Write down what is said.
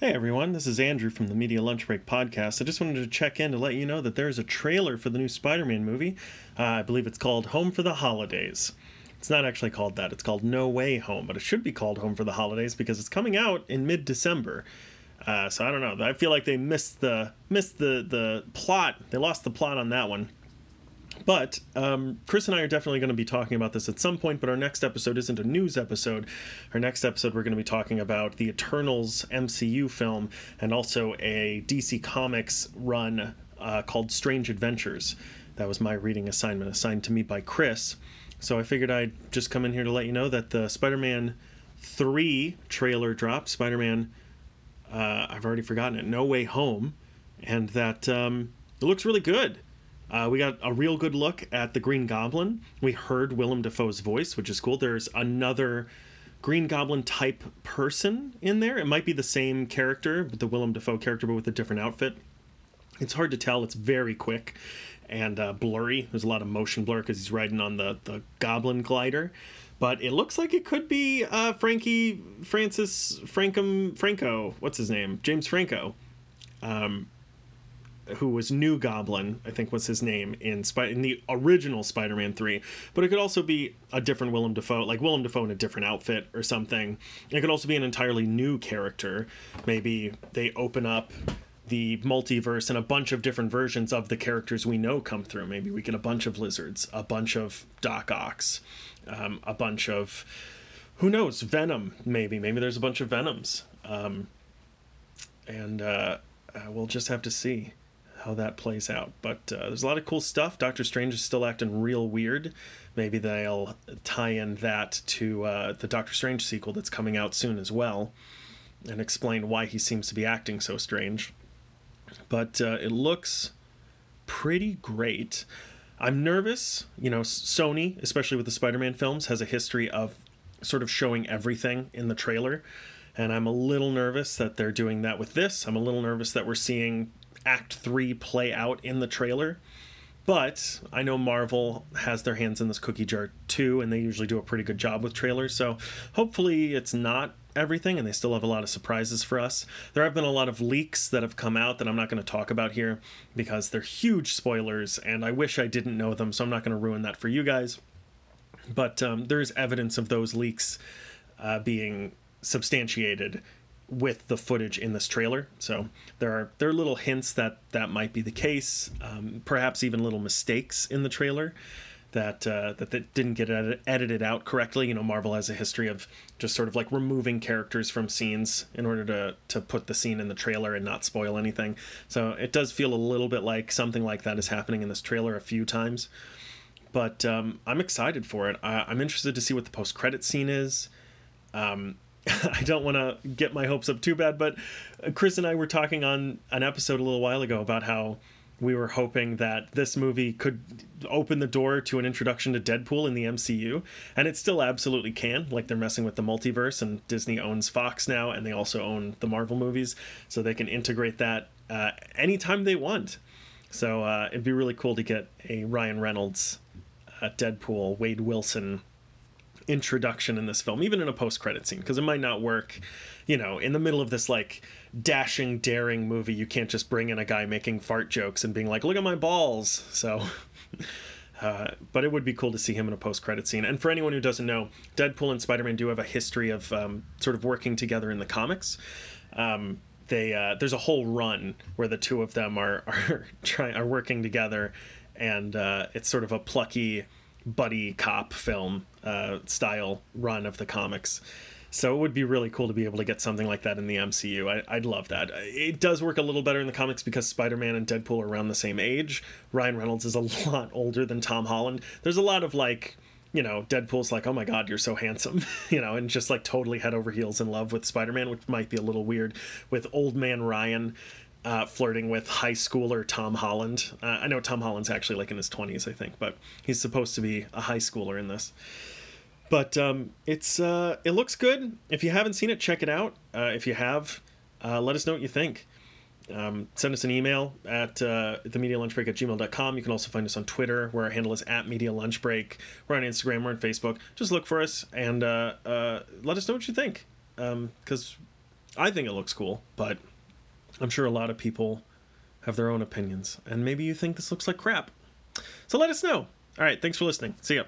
Hey everyone, this is Andrew from the Media Lunch Break podcast. I just wanted to check in to let you know that there is a trailer for the new Spider Man movie. Uh, I believe it's called Home for the Holidays. It's not actually called that, it's called No Way Home, but it should be called Home for the Holidays because it's coming out in mid December. Uh, so I don't know. I feel like they missed the missed the the plot. They lost the plot on that one. But um, Chris and I are definitely going to be talking about this at some point. But our next episode isn't a news episode. Our next episode, we're going to be talking about the Eternals MCU film and also a DC Comics run uh, called Strange Adventures. That was my reading assignment assigned to me by Chris. So I figured I'd just come in here to let you know that the Spider Man 3 trailer dropped. Spider Man, uh, I've already forgotten it, No Way Home. And that um, it looks really good. Uh, we got a real good look at the Green Goblin. We heard Willem Dafoe's voice, which is cool. There's another Green Goblin type person in there. It might be the same character, but the Willem Dafoe character, but with a different outfit. It's hard to tell. It's very quick and uh, blurry. There's a lot of motion blur because he's riding on the, the Goblin glider. But it looks like it could be uh, Frankie Francis Frankum Franco. What's his name? James Franco. Um, who was New Goblin, I think was his name in Spy- in the original Spider-Man 3. But it could also be a different Willem Dafoe, like Willem Dafoe in a different outfit or something. It could also be an entirely new character. Maybe they open up the multiverse and a bunch of different versions of the characters we know come through. Maybe we get a bunch of lizards, a bunch of Doc Ocks, um, a bunch of who knows Venom. Maybe maybe there's a bunch of Venoms, um, and uh, uh, we'll just have to see how that plays out. But uh, there's a lot of cool stuff. Doctor Strange is still acting real weird. Maybe they'll tie in that to uh, the Doctor Strange sequel that's coming out soon as well, and explain why he seems to be acting so strange. But uh, it looks pretty great. I'm nervous. You know, Sony, especially with the Spider Man films, has a history of sort of showing everything in the trailer. And I'm a little nervous that they're doing that with this. I'm a little nervous that we're seeing Act 3 play out in the trailer. But I know Marvel has their hands in this cookie jar too, and they usually do a pretty good job with trailers. So hopefully it's not everything and they still have a lot of surprises for us. There have been a lot of leaks that have come out that I'm not going to talk about here because they're huge spoilers and I wish I didn't know them, so I'm not going to ruin that for you guys. But um, there is evidence of those leaks uh, being substantiated with the footage in this trailer. So there are there are little hints that that might be the case, um, perhaps even little mistakes in the trailer that uh, that that didn't get edit- edited out correctly. You know, Marvel has a history of just sort of like removing characters from scenes in order to to put the scene in the trailer and not spoil anything. So it does feel a little bit like something like that is happening in this trailer a few times. But um, I'm excited for it. I, I'm interested to see what the post credit scene is. Um, I don't want to get my hopes up too bad, but Chris and I were talking on an episode a little while ago about how we were hoping that this movie could open the door to an introduction to Deadpool in the MCU, and it still absolutely can. Like they're messing with the multiverse, and Disney owns Fox now, and they also own the Marvel movies, so they can integrate that uh, anytime they want. So uh, it'd be really cool to get a Ryan Reynolds, uh, Deadpool, Wade Wilson introduction in this film, even in a post credit scene, because it might not work. You know, in the middle of this like dashing, daring movie, you can't just bring in a guy making fart jokes and being like, "Look at my balls." So. Uh, but it would be cool to see him in a post-credit scene. And for anyone who doesn't know, Deadpool and Spider-Man do have a history of um, sort of working together in the comics. Um, they uh, there's a whole run where the two of them are are trying are working together, and uh, it's sort of a plucky buddy cop film uh, style run of the comics. So it would be really cool to be able to get something like that in the MCU. I, would love that. It does work a little better in the comics because Spider Man and Deadpool are around the same age. Ryan Reynolds is a lot older than Tom Holland. There's a lot of like, you know, Deadpool's like, oh my God, you're so handsome, you know, and just like totally head over heels in love with Spider Man, which might be a little weird with old man Ryan. Uh, flirting with high schooler Tom Holland. Uh, I know Tom Holland's actually like in his 20s, I think, but he's supposed to be a high schooler in this. But um, it's uh, it looks good. If you haven't seen it, check it out. Uh, if you have, uh, let us know what you think. Um, send us an email at uh, themedialunchbreak at gmail.com. You can also find us on Twitter, where our handle is at Media Lunch Break. We're on Instagram, we're on Facebook. Just look for us and uh, uh, let us know what you think. Because um, I think it looks cool, but I'm sure a lot of people have their own opinions, and maybe you think this looks like crap. So let us know. All right, thanks for listening. See ya.